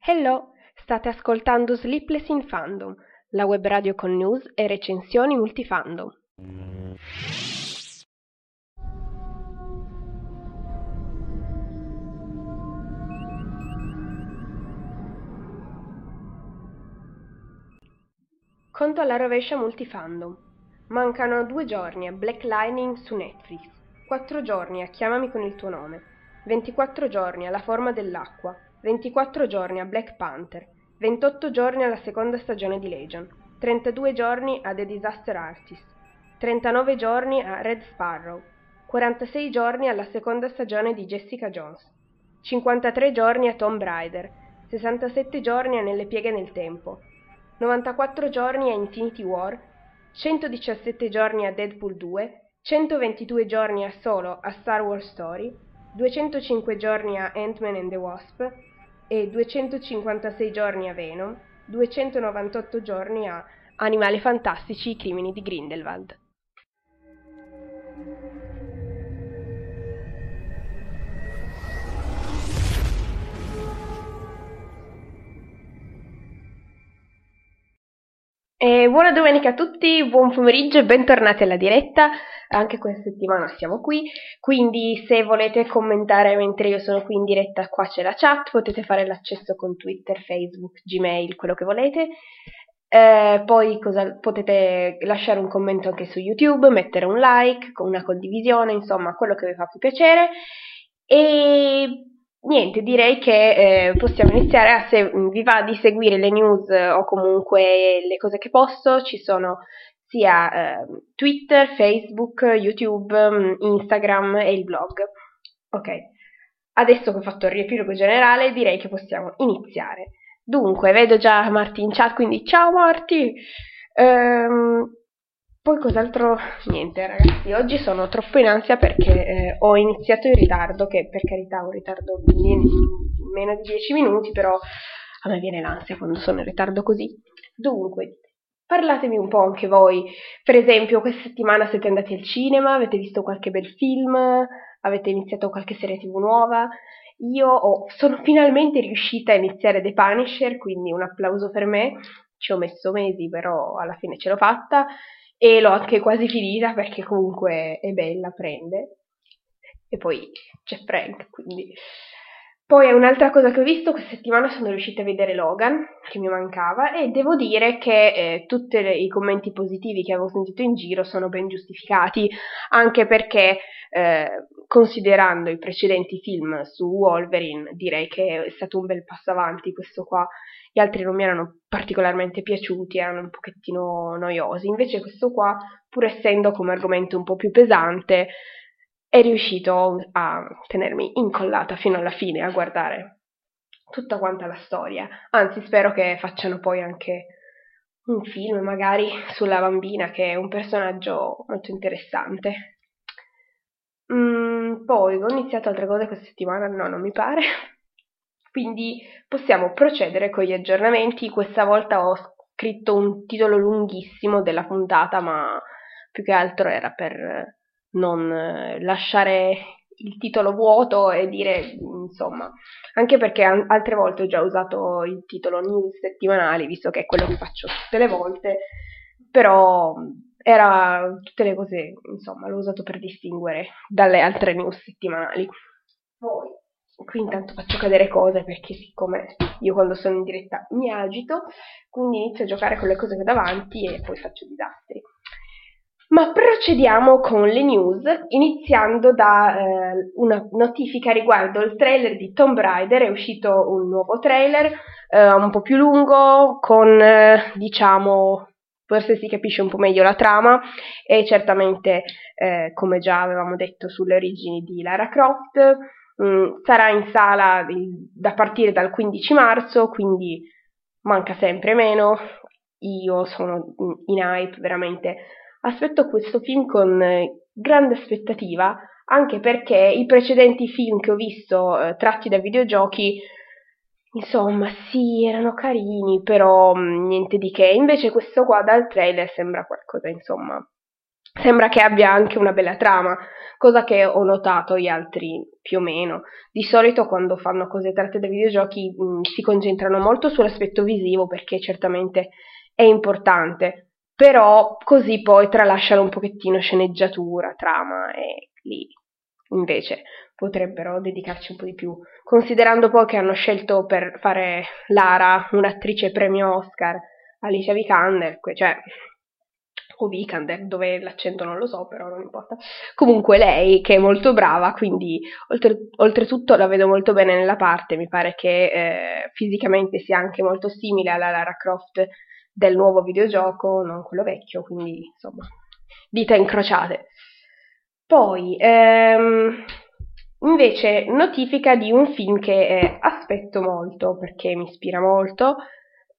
Hello, state ascoltando Sleepless in Fandom, la web radio con news e recensioni multifandom. Conto alla rovescia multifandom. Mancano due giorni a Black Lightning su Netflix, quattro giorni a Chiamami con il tuo nome, 24 giorni alla forma dell'acqua, 24 giorni a Black Panther, 28 giorni alla seconda stagione di Legion, 32 giorni a The Disaster Artist, 39 giorni a Red Sparrow, 46 giorni alla seconda stagione di Jessica Jones, 53 giorni a Tomb Raider, 67 giorni a Nelle pieghe nel tempo, 94 giorni a Infinity War, 117 giorni a Deadpool 2, 122 giorni a Solo a Star Wars Story, 205 giorni a Ant-Man and the Wasp e 256 giorni a Venom, 298 giorni a Animali fantastici, i crimini di Grindelwald. E buona domenica a tutti, buon pomeriggio e bentornati alla diretta. Anche questa settimana siamo qui, quindi se volete commentare mentre io sono qui in diretta, qua c'è la chat, potete fare l'accesso con Twitter, Facebook, Gmail, quello che volete. Eh, poi cosa, potete lasciare un commento anche su YouTube, mettere un like, una condivisione, insomma, quello che vi fa più piacere. E niente, direi che eh, possiamo iniziare a se vi va di seguire le news o comunque le cose che posto, ci sono sia eh, Twitter, Facebook, YouTube, mm, Instagram e il blog. Ok, adesso che ho fatto il riepilogo generale direi che possiamo iniziare. Dunque, vedo già Marti in chat, quindi ciao Marti! Ehm, poi cos'altro? Niente ragazzi, oggi sono troppo in ansia perché eh, ho iniziato in ritardo, che per carità un ritardo di meno di 10 minuti, però a me viene l'ansia quando sono in ritardo così. Dunque, parlatemi un po' anche voi. Per esempio, questa settimana siete andati al cinema, avete visto qualche bel film, avete iniziato qualche serie tv nuova. Io ho, sono finalmente riuscita a iniziare The Punisher, quindi un applauso per me. Ci ho messo mesi, però alla fine ce l'ho fatta e l'ho anche quasi finita perché comunque è bella, prende. E poi c'è Frank, quindi... Poi un'altra cosa che ho visto, questa settimana sono riuscita a vedere Logan, che mi mancava, e devo dire che eh, tutti i commenti positivi che avevo sentito in giro sono ben giustificati, anche perché eh, considerando i precedenti film su Wolverine, direi che è stato un bel passo avanti questo qua gli altri non mi erano particolarmente piaciuti, erano un pochettino noiosi. Invece questo qua, pur essendo come argomento un po' più pesante, è riuscito a tenermi incollata fino alla fine a guardare tutta quanta la storia. Anzi, spero che facciano poi anche un film magari sulla bambina, che è un personaggio molto interessante. Mm, poi ho iniziato altre cose questa settimana, no, non mi pare. Quindi possiamo procedere con gli aggiornamenti. Questa volta ho scritto un titolo lunghissimo della puntata, ma più che altro era per non lasciare il titolo vuoto e dire, insomma, anche perché altre volte ho già usato il titolo news settimanali, visto che è quello che faccio tutte le volte, però era tutte le cose, insomma, l'ho usato per distinguere dalle altre news settimanali. Poi qui intanto faccio cadere cose perché siccome io quando sono in diretta mi agito, quindi inizio a giocare con le cose che ho davanti e poi faccio disastri. Ma procediamo con le news, iniziando da eh, una notifica riguardo il trailer di Tomb Raider, è uscito un nuovo trailer, eh, un po' più lungo, con eh, diciamo forse si capisce un po' meglio la trama e certamente, eh, come già avevamo detto sulle origini di Lara Croft, mh, mm, sarà in sala da partire dal 15 marzo, quindi manca sempre meno. Io sono in hype, veramente. Aspetto questo film con grande aspettativa, anche perché i precedenti film che ho visto eh, tratti da videogiochi Insomma, sì, erano carini, però mh, mm, niente di che. Invece questo qua dal trailer sembra qualcosa, insomma, sembra che abbia anche una bella trama, cosa che ho notato gli altri più o meno. Di solito quando fanno cose tratte da videogiochi mh, mm, si concentrano molto sull'aspetto visivo perché certamente è importante, però così poi tralasciano un pochettino sceneggiatura, trama e lì invece potrebbero dedicarci un po' di più, considerando poi che hanno scelto per fare Lara un'attrice premio Oscar, Alicia Vikander, cioè o Vikander, dove l'accento non lo so, però non importa. Comunque lei, che è molto brava, quindi oltre, oltretutto la vedo molto bene nella parte, mi pare che eh, fisicamente sia anche molto simile alla Lara Croft del nuovo videogioco, non quello vecchio, quindi insomma, dita incrociate. Poi, ehm, Invece, notifica di un film che eh, aspetto molto perché mi ispira molto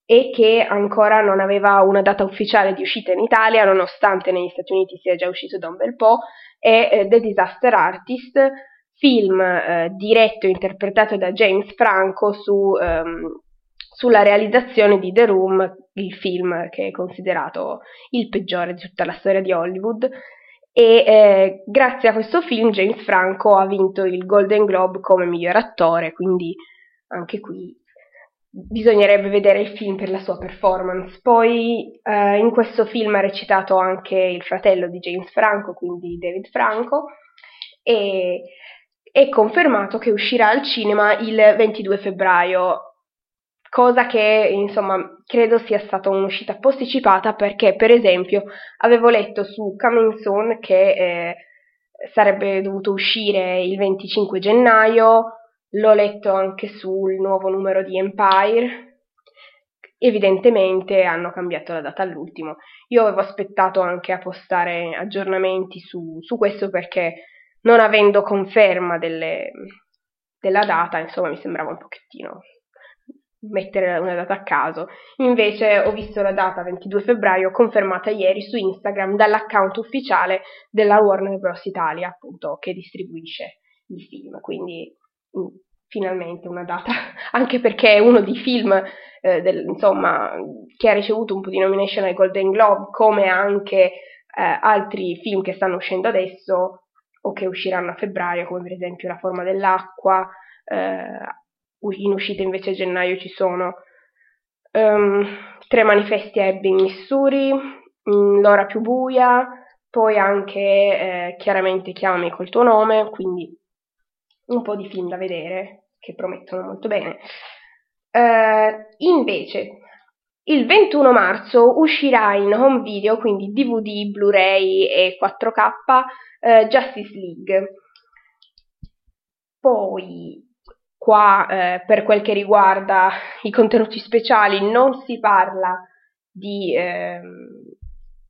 e che ancora non aveva una data ufficiale di uscita in Italia, nonostante negli Stati Uniti sia già uscito da un bel po', è eh, The Disaster Artist, film eh, diretto e interpretato da James Franco su, ehm, sulla realizzazione di The Room, il film che è considerato il peggiore di tutta la storia di Hollywood, e eh, grazie a questo film James Franco ha vinto il Golden Globe come miglior attore, quindi anche qui bisognerebbe vedere il film per la sua performance. Poi eh, in questo film ha recitato anche il fratello di James Franco, quindi David Franco, e è confermato che uscirà al cinema il 22 febbraio cosa che insomma credo sia stata un'uscita posticipata perché per esempio avevo letto su Coming Soon che eh, sarebbe dovuto uscire il 25 gennaio, l'ho letto anche sul nuovo numero di Empire, evidentemente hanno cambiato la data all'ultimo. Io avevo aspettato anche a postare aggiornamenti su, su questo perché non avendo conferma delle, della data, insomma, mi sembrava un pochettino mettere una data a caso. Invece ho visto la data 22 febbraio confermata ieri su Instagram dall'account ufficiale della Warner Bros. Italia, appunto, che distribuisce il film. Quindi mm, finalmente una data, anche perché è uno dei film eh, del, insomma, che ha ricevuto un po' di nomination ai Golden Globe, come anche eh, altri film che stanno uscendo adesso o che usciranno a febbraio, come per esempio La forma dell'acqua, eh, in uscita invece a gennaio ci sono um, Tre manifesti a Ebbing, Missouri, mm, L'ora più buia, poi anche eh, chiaramente Chiamami col tuo nome, quindi un po' di film da vedere che promettono molto bene. Uh, invece, il 21 marzo uscirà in home video, quindi DVD, Blu-ray e 4K, uh, eh, Justice League. Poi Qua, eh, per quel che riguarda i contenuti speciali, non si parla di, eh,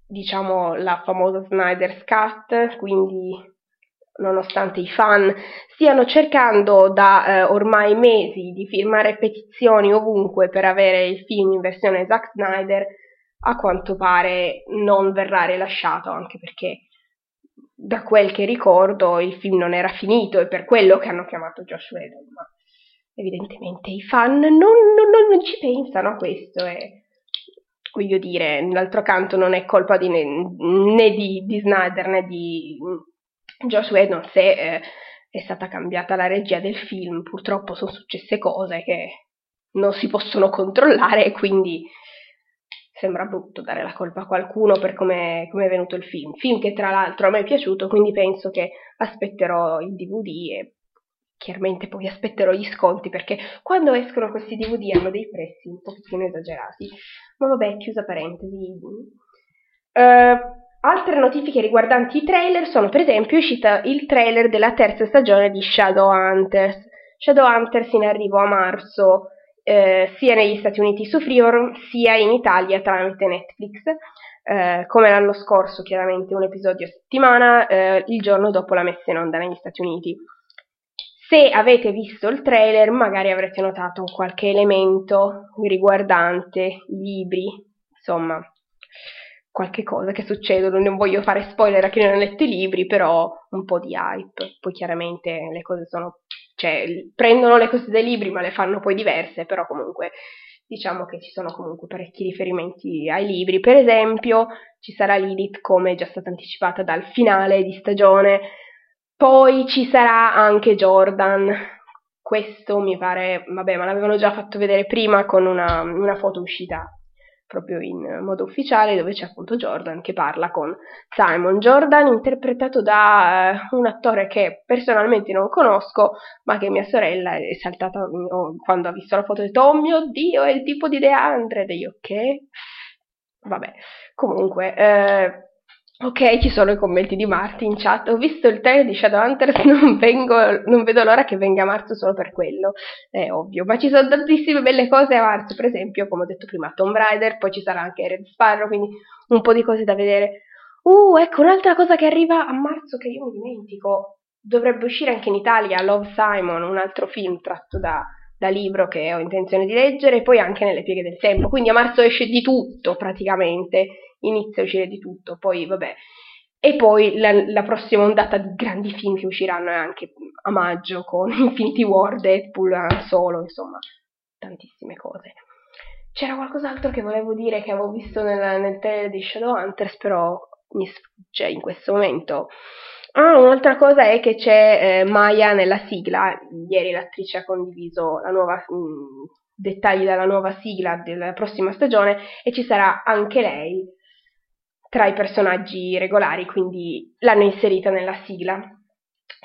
diciamo, la famosa Snyder's Cut, quindi nonostante i fan stiano cercando da eh, ormai mesi di firmare petizioni ovunque per avere il film in versione Zack Snyder, a quanto pare non verrà rilasciato, anche perché da quel che ricordo il film non era finito e per quello che hanno chiamato Josh Whedon, ma evidentemente i fan non, non, non ci pensano a questo e voglio dire, d'altro canto non è colpa di, né, di, di, Snyder né di Josh Whedon se eh, è stata cambiata la regia del film, purtroppo sono successe cose che non si possono controllare e quindi sembra brutto dare la colpa a qualcuno per come è venuto il film. Film che tra l'altro a me è piaciuto, quindi penso che aspetterò il DVD e chiaramente poi aspetterò gli sconti perché quando escono questi DVD hanno dei prezzi un pochettino esagerati. Ma vabbè, chiusa parentesi. Uh, altre notifiche riguardanti i trailer sono per esempio uscita il trailer della terza stagione di Shadowhunters. Shadowhunters in arrivo a marzo eh, sia negli Stati Uniti su Freeform sia in Italia tramite Netflix. eh, come l'anno scorso, chiaramente un episodio a settimana, eh, il giorno dopo la messa in onda negli Stati Uniti. Se avete visto il trailer, magari avrete notato qualche elemento riguardante i libri, insomma, qualche cosa che succedono. Non voglio fare spoiler a chi non ha letto i libri, però un po' di hype. Poi chiaramente le cose sono, cioè, prendono le cose dai libri, ma le fanno poi diverse, però comunque diciamo che ci sono comunque parecchi riferimenti ai libri. Per esempio, ci sarà Lilith, come già stata anticipata dal finale di stagione. Poi ci sarà anche Jordan. Questo mi pare, vabbè, ma l'avevano già fatto vedere prima con una, una foto uscita proprio in modo ufficiale, dove c'è appunto Jordan che parla con Simon. Jordan interpretato da uh, un attore che personalmente non conosco, ma che mia sorella è saltata oh, quando ha visto la foto e ha detto, oh mio Dio, è il tipo di DeAndre, e io che... Vabbè, comunque, eh, Ok, ci sono i commenti di Marti in chat. Ho visto il trailer di Shadowhunters, non, vengo, non vedo l'ora che venga a marzo solo per quello. È ovvio, ma ci sono tantissime belle cose a marzo, per esempio, come ho detto prima, Tomb Raider, poi ci sarà anche Red Sparrow, quindi un po' di cose da vedere. Uh, ecco un'altra cosa che arriva a marzo che io mi dimentico. Dovrebbe uscire anche in Italia Love Simon, un altro film tratto da, da libro che ho intenzione di leggere, e poi anche nelle pieghe del tempo. Quindi a marzo esce di tutto praticamente inizia a uscire di tutto, poi vabbè. E poi la, la, prossima ondata di grandi film che usciranno è anche a maggio con Infinity War, Deadpool, Solo, insomma, tantissime cose. C'era qualcos'altro che volevo dire che avevo visto nel, nel trailer di Shadowhunters, però mi sfugge in questo momento. Ah, un'altra cosa è che c'è eh, Maya nella sigla. Ieri l'attrice ha condiviso la nuova, mh, mm, dettagli della nuova sigla della prossima stagione e ci sarà anche lei tra i personaggi regolari, quindi l'hanno inserita nella sigla.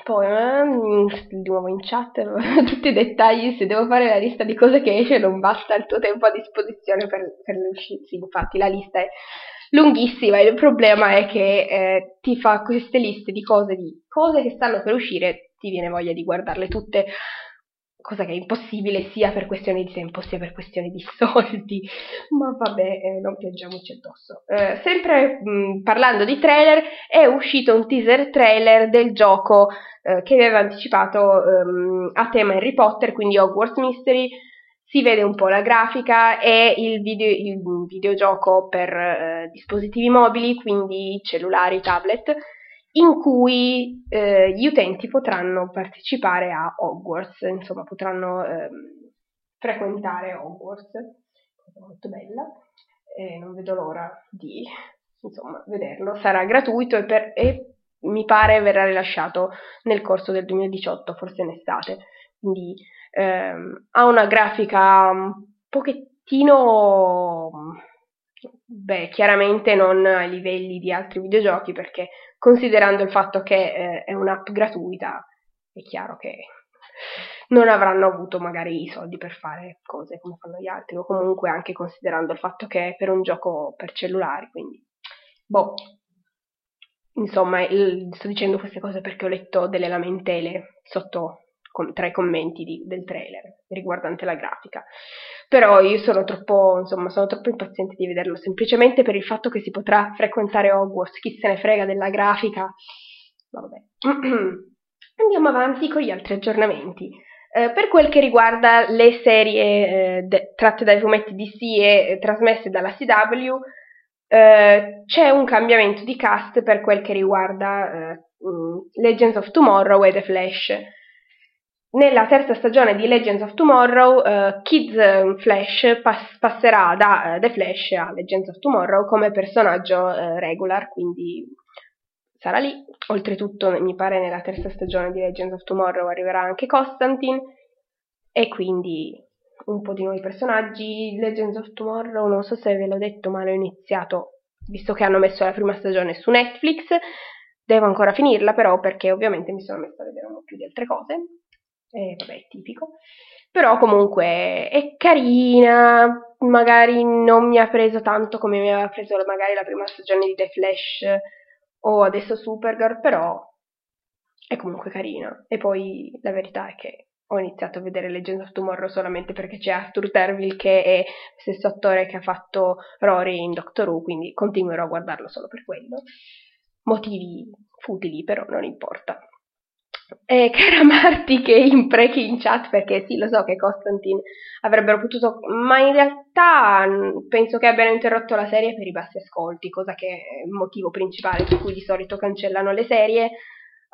Poi, eh, di nuovo in chat, tutti i dettagli, se devo fare la lista di cose che esce non basta il tuo tempo a disposizione per, per le uscite, sì, infatti la lista è lunghissima il problema è che eh, ti fa queste liste di cose, di cose che stanno per uscire, ti viene voglia di guardarle tutte cosa che è impossibile sia per questioni di tempo sia per questioni di soldi, ma vabbè, eh, non piangiamoci addosso. Eh, sempre mh, mm, parlando di trailer, è uscito un teaser trailer del gioco eh, che aveva anticipato um, a tema Harry Potter, quindi Hogwarts Mystery. Si vede un po' la grafica e il, video, il videogioco per eh, dispositivi mobili, quindi cellulari, tablet in cui eh, gli utenti potranno partecipare a Hogwarts, insomma potranno eh, frequentare Hogwarts, molto bella, e non vedo l'ora di insomma, vederlo, sarà gratuito e, per, e mi pare verrà rilasciato nel corso del 2018, forse in estate, quindi ehm, ha una grafica un pochettino Beh, chiaramente non ai livelli di altri videogiochi perché considerando il fatto che eh, è un'app gratuita è chiaro che non avranno avuto magari i soldi per fare cose come fanno gli altri o comunque anche considerando il fatto che è per un gioco per cellulari, quindi boh. Insomma, il, sto dicendo queste cose perché ho letto delle lamentele sotto tra i commenti di, del trailer riguardante la grafica. Però io sono troppo, insomma, sono troppo impaziente di vederlo, semplicemente per il fatto che si potrà frequentare Hogwarts, chi se ne frega della grafica. Vabbè. Andiamo avanti con gli altri aggiornamenti. Eh, per quel che riguarda le serie eh, de- tratte dai fumetti DC e eh, trasmesse dalla CW, eh, c'è un cambiamento di cast per quel che riguarda eh, mm, Legends of Tomorrow e The Flash. Nella terza stagione di Legends of Tomorrow, uh, Kids Flash pass- passerà da uh, The Flash a Legends of Tomorrow come personaggio uh, regular, quindi sarà lì. Oltretutto, mi pare nella terza stagione di Legends of Tomorrow arriverà anche Constantine e quindi un po' di nuovi personaggi. Legends of Tomorrow, non so se ve l'ho detto, ma l'ho iniziato visto che hanno messo la prima stagione su Netflix. Devo ancora finirla però perché ovviamente mi sono messa a vedere un po' più di altre cose e vabbè, tipico. Però comunque è carina, magari non mi ha preso tanto come mi aveva preso magari la prima stagione di The Flash o adesso Supergirl, però è comunque carina. E poi la verità è che ho iniziato a vedere Legends of Tomorrow solamente perché c'è Arthur Terville che è lo stesso attore che ha fatto Rory in Doctor Who, quindi continuerò a guardarlo solo per quello. Motivi futili, però non importa. E cara Marti che imprechi in chat perché sì, lo so che Constantine avrebbero potuto, ma in realtà penso che abbiano interrotto la serie per i bassi ascolti, cosa che è il motivo principale per cui di solito cancellano le serie.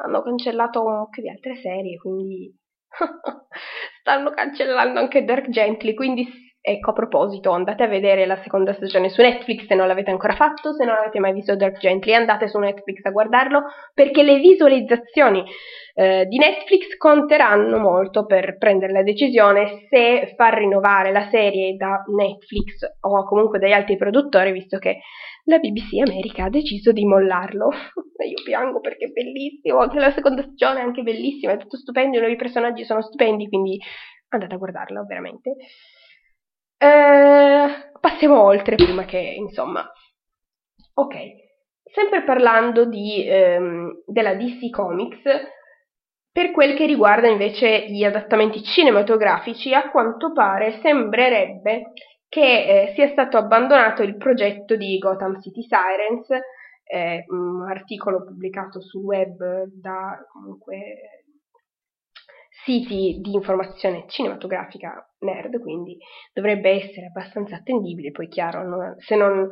Hanno cancellato anche di altre serie, quindi stanno cancellando anche Dark Gently, quindi ecco a proposito, andate a vedere la seconda stagione su Netflix se non l'avete ancora fatto, se non avete mai visto Dark Gently andate su Netflix a guardarlo perché le visualizzazioni eh, di Netflix conteranno molto per prendere la decisione se far rinnovare la serie da Netflix o comunque dagli altri produttori visto che la BBC America ha deciso di mollarlo. Io piango perché è bellissimo, anche la seconda stagione è anche bellissima, è tutto stupendo, i nuovi personaggi sono stupendi, quindi andate a guardarlo, veramente. Eh, passiamo oltre prima che, insomma. Ok, sempre parlando di, ehm, della DC Comics, per quel che riguarda invece gli adattamenti cinematografici, a quanto pare sembrerebbe che eh, sia stato abbandonato il progetto di Gotham City Sirens, eh, un articolo pubblicato sul web da comunque siti di informazione cinematografica nerd, quindi dovrebbe essere abbastanza attendibile, poi chiaro, no, se non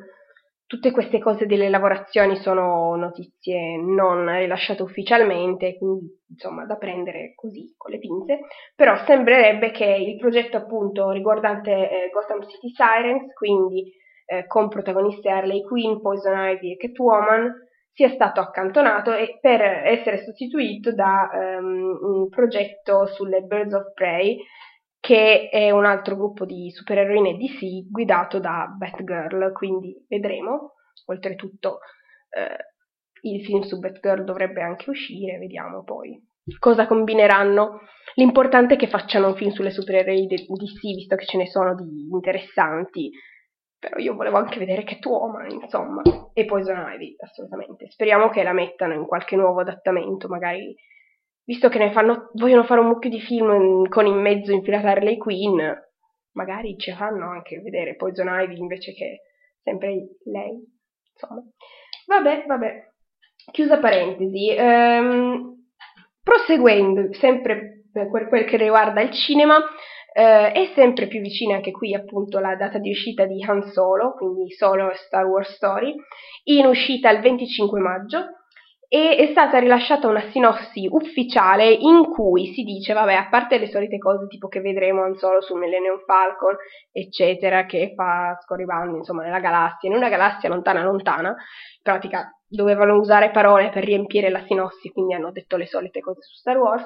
tutte queste cose delle lavorazioni sono notizie non rilasciate ufficialmente, quindi insomma da prendere così con le pinze, però sembrerebbe che il progetto appunto riguardante eh, Gotham City Sirens, quindi eh, con protagoniste Harley Quinn, Poison Ivy e Catwoman, sia stato accantonato e per essere sostituito da um, un progetto sulle Birds of Prey che è un altro gruppo di supereroine DC guidato da Batgirl, quindi vedremo. Oltretutto eh, il film su Batgirl dovrebbe anche uscire, vediamo poi cosa combineranno. L'importante è che facciano un film sulle supereroi DC, visto che ce ne sono di interessanti. Però io volevo anche vedere Catwoman, insomma, e Poison Ivy, assolutamente. Speriamo che la mettano in qualche nuovo adattamento, magari visto che ne fanno, vogliono fare un mucchio di film con in mezzo infilata Harley Quinn, magari ci fanno anche vedere Poison Ivy invece che sempre lei. Insomma, vabbè, vabbè. Chiusa parentesi. Ehm, proseguendo, sempre per quel che riguarda il cinema, eh, è sempre più vicina anche qui appunto la data di uscita di Han Solo, quindi Solo Star Wars Story, in uscita il 25 maggio. E è stata rilasciata una sinossi ufficiale in cui si dice, vabbè, a parte le solite cose tipo che vedremo non solo su Millennium Falcon, eccetera, che fa scorribando, insomma, nella galassia, in una galassia lontana lontana, in pratica dovevano usare parole per riempire la sinossi, quindi hanno detto le solite cose su Star Wars,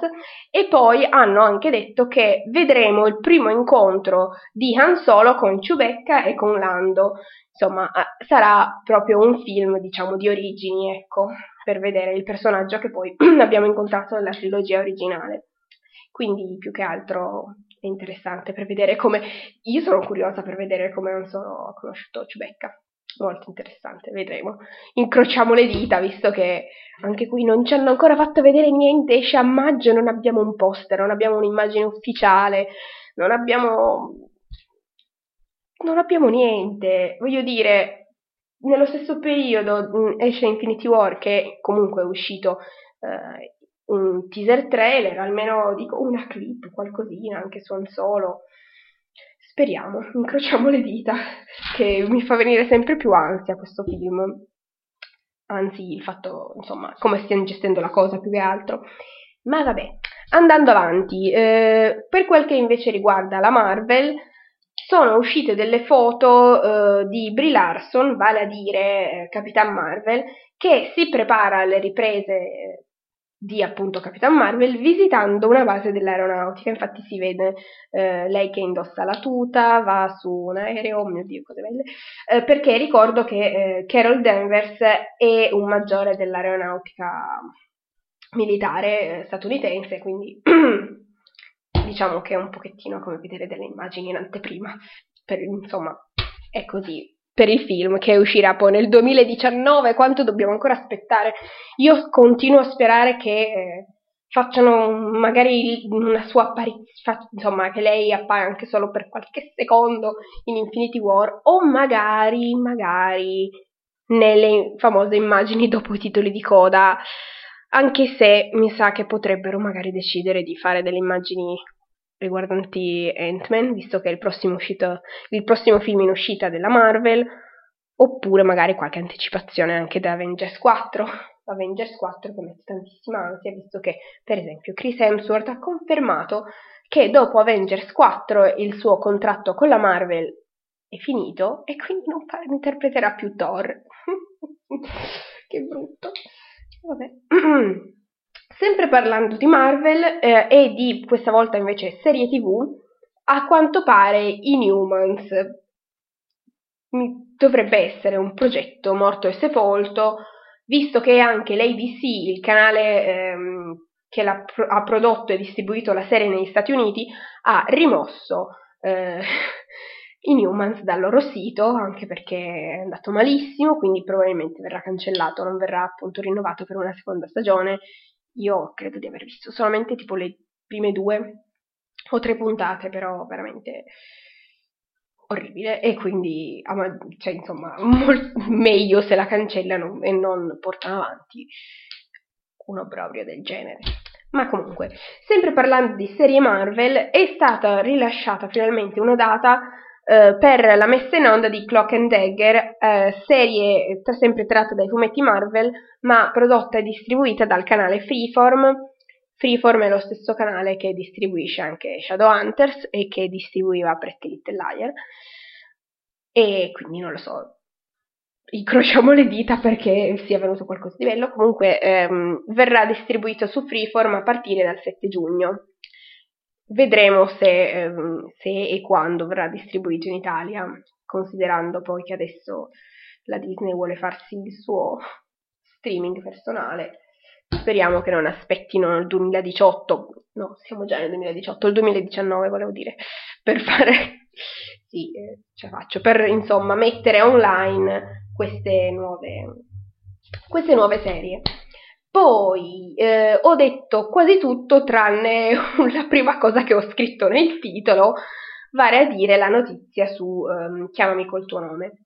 e poi hanno anche detto che vedremo il primo incontro di Han Solo con Chewbacca e con Lando, insomma, sarà proprio un film, diciamo, di origini, ecco, per vedere il personaggio che poi abbiamo incontrato nella trilogia originale. Quindi più che altro è interessante per vedere come... Io sono curiosa per vedere come non sono conosciuto Ciubecca. Molto interessante, vedremo. Incrociamo le dita, visto che anche qui non ci hanno ancora fatto vedere niente. Esce a maggio, non abbiamo un poster, non abbiamo un'immagine ufficiale, non abbiamo. Non abbiamo niente. Voglio dire, nello stesso periodo mm, esce Infinity War, che comunque è uscito eh, un teaser trailer, almeno dico una clip, qualcosina, anche su un solo. Speriamo, incrociamo le dita, che mi fa venire sempre più ansia questo film. Anzi, il fatto, insomma, come stiano gestendo la cosa più che altro. Ma vabbè, andando avanti, eh, per quel che invece riguarda la Marvel, sono uscite delle foto eh, di Brie Larson, vale a dire eh, Capitan Marvel, che si prepara alle riprese eh, di appunto Capitan Marvel visitando una base dell'aeronautica. Infatti si vede eh, lei che indossa la tuta, va su un aereo, oh mio dio, cose belle, eh, perché ricordo che eh, Carol Danvers è un maggiore dell'aeronautica militare statunitense, quindi diciamo che è un pochettino come vedere delle immagini in anteprima, per, insomma, è così. Per il film che uscirà poi nel 2019, quanto dobbiamo ancora aspettare? Io continuo a sperare che, eh, facciano magari una sua apparizione, insomma, che lei appaia anche solo per qualche secondo in Infinity War, o magari, magari nelle famose immagini dopo i titoli di coda, anche se mi sa che potrebbero magari decidere di fare delle immagini riguardanti Ant-Man, visto che è il prossimo, uscito, il prossimo film in uscita della Marvel, oppure magari qualche anticipazione anche da Avengers 4. Avengers 4 che mette tantissima ansia, visto che per esempio Chris Hemsworth ha confermato che dopo Avengers 4 il suo contratto con la Marvel è finito e quindi non fa- interpreterà più Thor. che brutto. Vabbè. Sempre parlando di Marvel eh, e di questa volta invece serie TV, a quanto pare Inhumans dovrebbe essere un progetto morto e sepolto, visto che anche l'ABC, il canale ehm, che ha prodotto e distribuito la serie negli Stati Uniti, ha rimosso eh, Inhumans dal loro sito, anche perché è andato malissimo, quindi probabilmente verrà cancellato, non verrà appunto rinnovato per una seconda stagione. Io credo di aver visto solamente tipo le prime due o tre puntate, però veramente orribile e quindi cioè, insomma molt- meglio se la cancellano e non portano avanti un obbrobrio del genere. Ma comunque, sempre parlando di serie Marvel, è stata rilasciata finalmente una data eh, per la messa in onda di Clock and Dagger, eh, serie tra, sempre tratta dai fumetti Marvel, ma prodotta e distribuita dal canale Freeform. Freeform è lo stesso canale che distribuisce anche Shadowhunters e che distribuiva Pretty Little Liar. E quindi non lo so, incrociamo le dita perché sia venuto qualcosa di bello. Comunque ehm, verrà distribuito su Freeform a partire dal 7 giugno. Vedremo se, ehm, se e quando verrà distribuito in Italia, considerando poi che adesso la Disney vuole farsi il suo streaming personale. Speriamo che non aspettino il 2018, no, siamo già nel 2018, il 2019 volevo dire, per fare, sì, eh, ce la faccio, per insomma mettere online queste nuove, queste nuove serie. Poi eh, ho detto quasi tutto tranne la prima cosa che ho scritto nel titolo, vale a dire la notizia su um, Chiamami col tuo nome.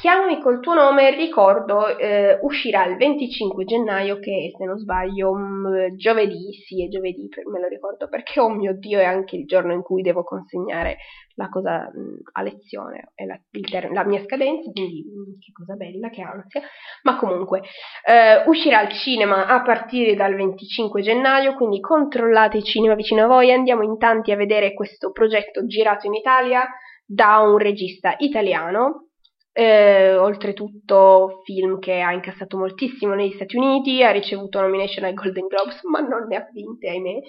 Chiamami col tuo nome, ricordo, eh, uscirà il 25 gennaio che se non sbaglio um, giovedì, sì è giovedì, me lo ricordo perché oh mio Dio è anche il giorno in cui devo consegnare la cosa mh, a lezione, è la, ter- la, mia scadenza, quindi mh, che cosa bella, che ansia, ma comunque eh, uscirà al cinema a partire dal 25 gennaio, quindi controllate i cinema vicino a voi, andiamo in tanti a vedere questo progetto girato in Italia da un regista italiano eh, oltretutto film che ha incassato moltissimo negli Stati Uniti, ha ricevuto nomination ai Golden Globes, ma non ne ha vinte, ahimè.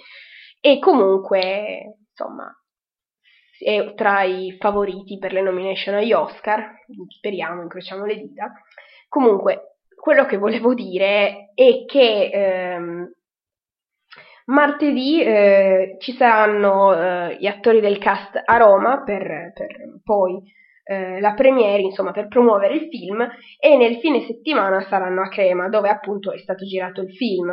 E comunque, insomma, è tra i favoriti per le nomination agli Oscar, speriamo, incrociamo le dita. Comunque, quello che volevo dire è che ehm, martedì eh, ci saranno eh, gli attori del cast a Roma per, per poi eh, la premiere, insomma, per promuovere il film e nel fine settimana saranno a Crema, dove appunto è stato girato il film,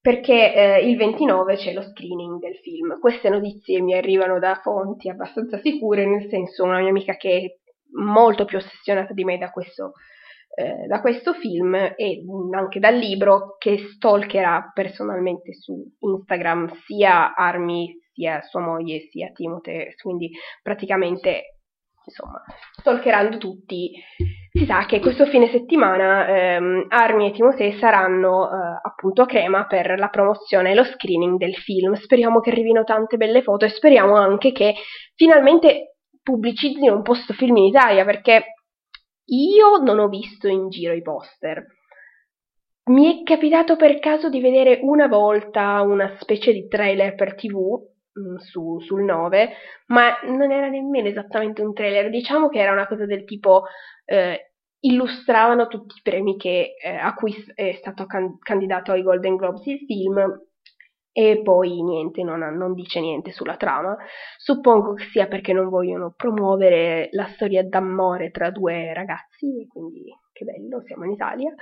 perché eh, il 29 c'è lo screening del film. Queste notizie mi arrivano da fonti abbastanza sicure, nel senso una mia amica che è molto più ossessionata di me da questo, eh, da questo film e anche dal libro che stalkerà personalmente su Instagram sia Army sia sua moglie sia Timothy, quindi praticamente insomma, stalkerando tutti, si sa che questo fine settimana ehm, Armi e Timotei saranno eh, appunto a Crema per la promozione e lo screening del film. Speriamo che arrivino tante belle foto e speriamo anche che finalmente pubblicizzino un posto film in Italia perché io non ho visto in giro i poster. Mi è capitato per caso di vedere una volta una specie di trailer per tv su, sul 9, ma non era nemmeno esattamente un trailer, diciamo che era una cosa del tipo eh, illustravano tutti i premi che, eh, a cui è stato can- candidato ai Golden Globes il film e poi niente, non, non, dice niente sulla trama. Suppongo che sia perché non vogliono promuovere la storia d'amore tra due ragazzi, quindi che bello, siamo in Italia.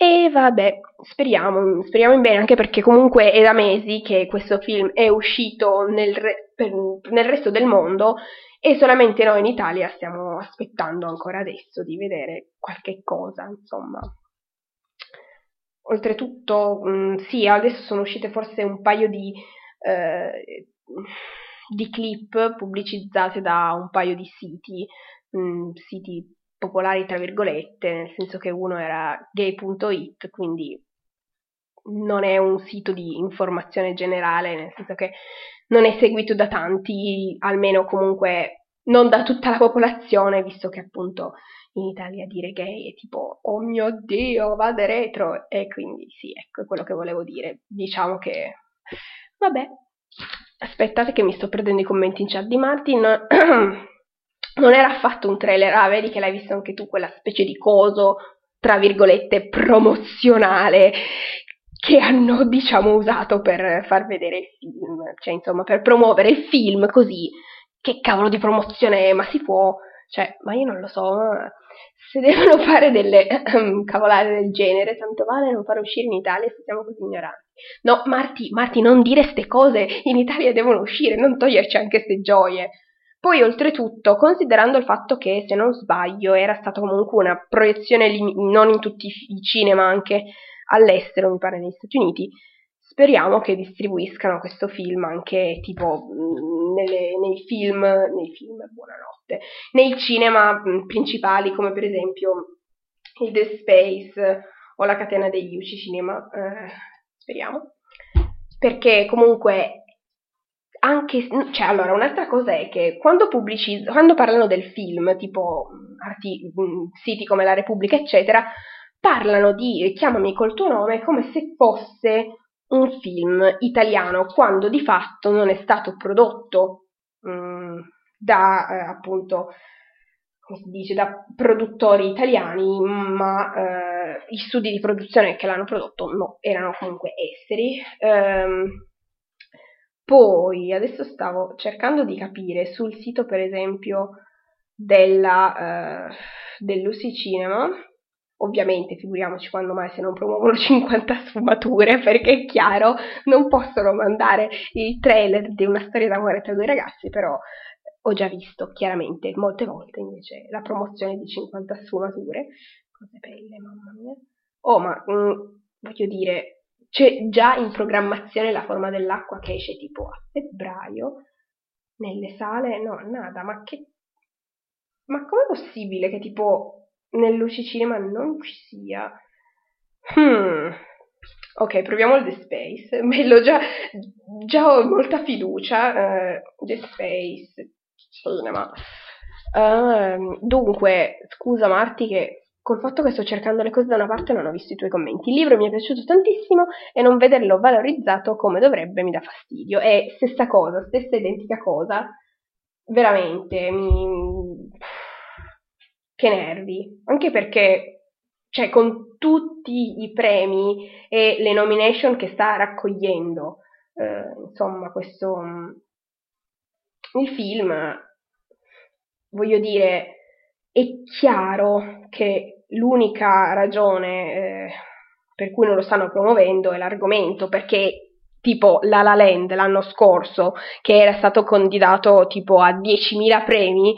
E vabbè, speriamo, speriamo in bene, anche perché comunque è da mesi che questo film è uscito nel, re, per, nel resto del mondo e solamente noi in Italia stiamo aspettando ancora adesso di vedere qualche cosa, insomma. Oltretutto, mh, mm, sì, adesso sono uscite forse un paio di, eh, di clip pubblicizzate da un paio di siti, mh, mm, siti popolari tra virgolette, nel senso che uno era gay.it, quindi non è un sito di informazione generale, nel senso che non è seguito da tanti, almeno comunque non da tutta la popolazione, visto che appunto in Italia dire gay è tipo oh mio dio, vade retro e quindi sì, ecco quello che volevo dire. Diciamo che vabbè. Aspettate che mi sto perdendo i commenti in chat di Martin. non era affatto un trailer, ah, vedi che l'hai visto anche tu, quella specie di coso, tra virgolette, promozionale che hanno, diciamo, usato per far vedere il film, cioè, insomma, per promuovere il film così. Che cavolo di promozione è? Ma si può? Cioè, ma io non lo so, se devono fare delle cavolate del genere, tanto vale non fare uscire in Italia se siamo così ignoranti. No, Marti, Marti, non dire ste cose, in Italia devono uscire, non toglierci anche ste gioie. Poi, oltretutto, considerando il fatto che, se non sbaglio, era stata comunque una proiezione lim- non in tutti i cinema, anche all'estero, mi pare negli Stati Uniti, speriamo che distribuiscano questo film anche tipo nelle, nei film, nei film, buonanotte, nei cinema principali come per esempio il The Space o la catena degli UC Cinema, eh, speriamo, perché comunque anche, cioè, allora, un'altra cosa è che quando pubblicizzano, quando parlano del film, tipo arti, siti come La Repubblica, eccetera, parlano di Chiamami col tuo nome come se fosse un film italiano, quando di fatto non è stato prodotto mh, da, eh, appunto, come si dice, da produttori italiani, ma eh, gli studi di produzione che l'hanno prodotto no, erano comunque esteri. Ehm, poi adesso stavo cercando di capire sul sito, per esempio, della, eh, dell'Usi Cinema, ovviamente figuriamoci quando mai se non promuovono 50 sfumature, perché è chiaro, non possono mandare il trailer di una storia d'amore tra due ragazzi, però ho già visto chiaramente molte volte invece la promozione di 50 sfumature, cose belle, mamma mia. Oh, ma mh, mm, voglio dire, c'è già in programmazione la forma dell'acqua che esce tipo a febbraio nelle sale, no, nada, ma che... Ma com'è possibile che tipo nell'Uci Cinema non ci sia? Hmm. Ok, proviamo il The Space. Bello, già, già ho molta fiducia. Uh, The Space Cinema. Uh, dunque, scusa Marti che col fatto che sto cercando le cose da una parte non ho visto i tuoi commenti. Il libro mi è piaciuto tantissimo e non vederlo valorizzato come dovrebbe mi dà fastidio. È stessa cosa, stessa identica cosa. Veramente, mi... che nervi. Anche perché, cioè, con tutti i premi e le nomination che sta raccogliendo, eh, insomma, questo... il film, voglio dire, è chiaro che l'unica ragione eh, per cui non lo stanno promuovendo è l'argomento, perché tipo La La Land l'anno scorso, che era stato candidato tipo a 10.000 premi,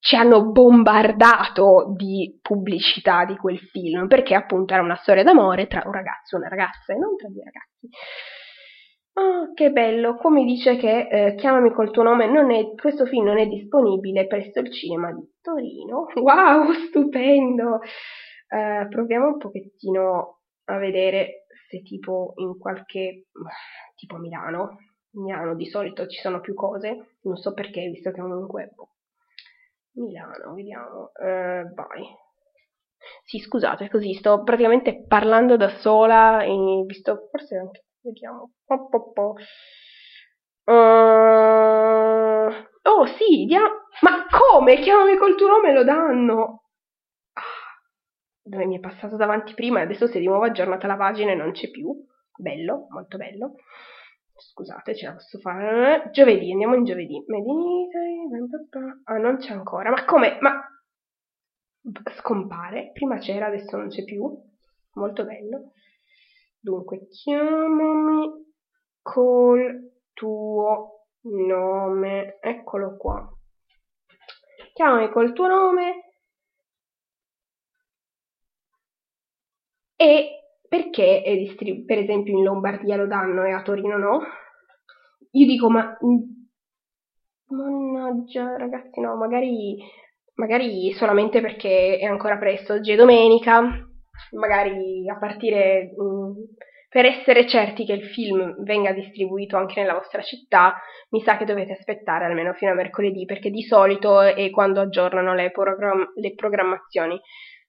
ci hanno bombardato di pubblicità di quel film, perché appunto era una storia d'amore tra un ragazzo e una ragazza, e non tra due ragazzi. Oh, che bello, come dice che eh, Chiamami col tuo nome, è, questo film non è disponibile presso il cinema di Torino. Wow, stupendo! Uh, proviamo un pochettino a vedere se tipo in qualche, tipo a Milano, Milano di solito ci sono più cose, non so perché, visto che comunque... Milano, vediamo, uh, vai. Sì, scusate, così sto praticamente parlando da sola, e visto forse anche Vediamo. Oh, oh, oh. Uh, oh sì, dia- ma come? Chiamami col tuo nome lo danno. Ah, dove mi è passato davanti prima e adesso si è di nuovo aggiornata la pagina e non c'è più. Bello, molto bello. Scusate, ce la posso fare. Giovedì, andiamo in giovedì. Ah, non c'è ancora. Ma come? Ma scompare? Prima c'era, adesso non c'è più. molto bello. Dunque, chiamami col tuo nome, eccolo qua. Chiamami col tuo nome e perché distribu- per esempio in Lombardia lo danno e a Torino no? Io dico, ma mannaggia ragazzi, no, magari, magari solamente perché è ancora presto, oggi è domenica, magari a partire mh, mm, per essere certi che il film venga distribuito anche nella vostra città, mi sa che dovete aspettare almeno fino a mercoledì, perché di solito è quando aggiornano le, program- le programmazioni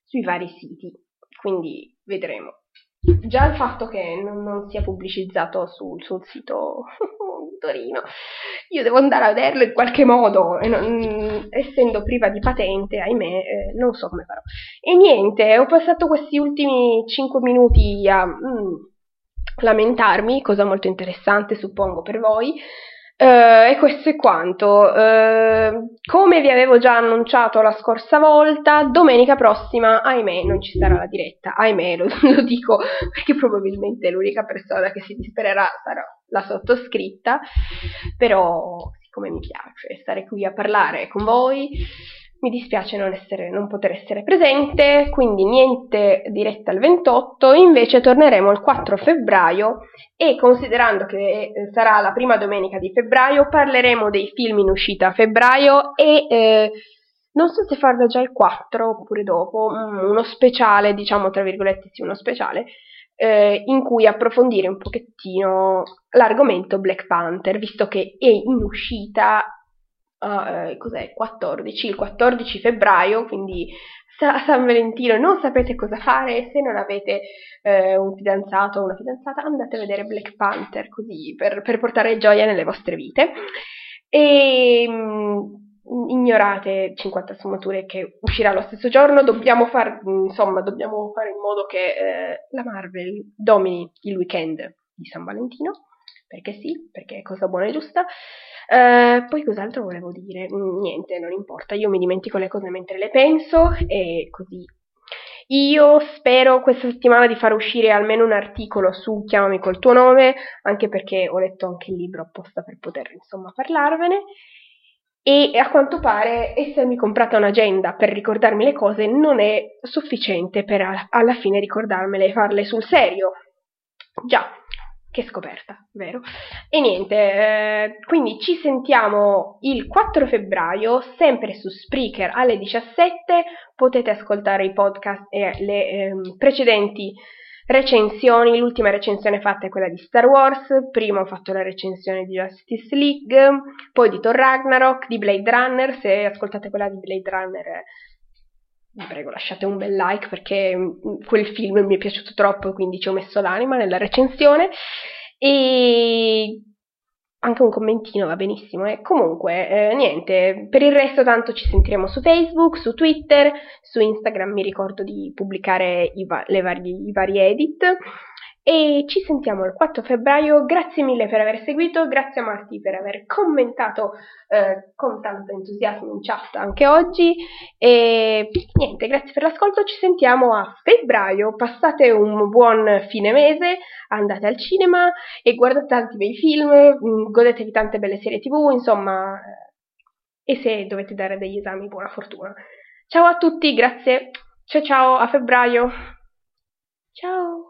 sui vari siti. Quindi vedremo. Già il fatto che non, non sia pubblicizzato sul, sul sito Torino, io devo andare a vederlo in qualche modo, e non, essendo priva di patente, ahimè, eh, non so come farò. E niente, ho passato questi ultimi 5 minuti a mm, lamentarmi, cosa molto interessante suppongo per voi, Uh, e questo è quanto. Uh, come vi avevo già annunciato la scorsa volta, domenica prossima, ahimè, non ci sarà la diretta. Ahimè, lo, lo dico perché probabilmente l'unica persona che si dispererà sarà la sottoscritta. Però, siccome mi piace stare qui a parlare con voi, mi dispiace non, essere, non, poter essere presente, quindi niente diretta il 28, invece torneremo il 4 febbraio e considerando che eh, sarà la prima domenica di febbraio parleremo dei film in uscita a febbraio e eh, non so se farlo già il 4 oppure dopo, mm, uno speciale, diciamo tra virgolette sì, uno speciale, eh, in cui approfondire un pochettino l'argomento Black Panther, visto che è in uscita uh, cos'è, 14, il 14 febbraio, quindi a San Valentino non sapete cosa fare, se non avete eh, un fidanzato o una fidanzata andate a vedere Black Panther così per, per portare gioia nelle vostre vite. E mh, mm, ignorate 50 sfumature che uscirà lo stesso giorno, dobbiamo, far, insomma, dobbiamo fare in modo che eh, la Marvel domini il weekend di San Valentino perché sì, perché è cosa buona e giusta. Uh, poi cos'altro volevo dire? Mm, niente, non importa, io mi dimentico le cose mentre le penso e così. Io spero questa settimana di far uscire almeno un articolo su Chiamami col tuo nome, anche perché ho letto anche il libro apposta per poter insomma parlarvene. E a quanto pare essermi comprata un'agenda per ricordarmi le cose non è sufficiente per alla fine ricordarmele e farle sul serio. Già, che scoperta, vero? E niente, eh, quindi ci sentiamo il 4 febbraio, sempre su Spreaker alle 17. Potete ascoltare i podcast e le eh, precedenti recensioni. L'ultima recensione fatta è quella di Star Wars. Prima ho fatto la recensione di Justice League, poi di Thor Ragnarok, di Blade Runner. Se ascoltate quella di Blade Runner vi prego lasciate un bel like perché mm, quel film mi è piaciuto troppo quindi ci ho messo l'anima nella recensione e anche un commentino va benissimo eh. comunque eh, niente per il resto tanto ci sentiremo su Facebook su Twitter su Instagram mi ricordo di pubblicare i, va- vari, i vari edit e ci sentiamo il 4 febbraio. Grazie mille per aver seguito, grazie a Marti per aver commentato eh, con tanto entusiasmo in chat anche oggi e niente, grazie per l'ascolto, ci sentiamo a febbraio. Passate un buon fine mese, andate al cinema e guardate tanti bei film, mm, godetevi tante belle serie TV, insomma, eh, e se dovete dare degli esami, buona fortuna. Ciao a tutti, grazie. Ciao ciao, a febbraio. Ciao.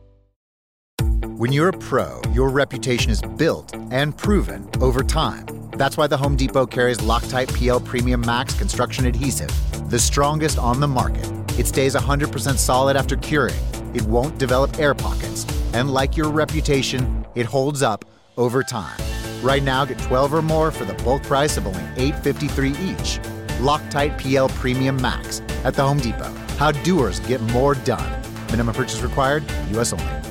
When you're a pro, your reputation is built and proven over time. That's why the Home Depot carries Loctite PL Premium Max construction adhesive, the strongest on the market. It stays 100% solid after curing. It won't develop air pockets. And like your reputation, it holds up over time. Right now, get 12 or more for the bulk price of only $8.53 each. Loctite PL Premium Max at the Home Depot. How doers get more done. Minimum purchase required, U.S. only.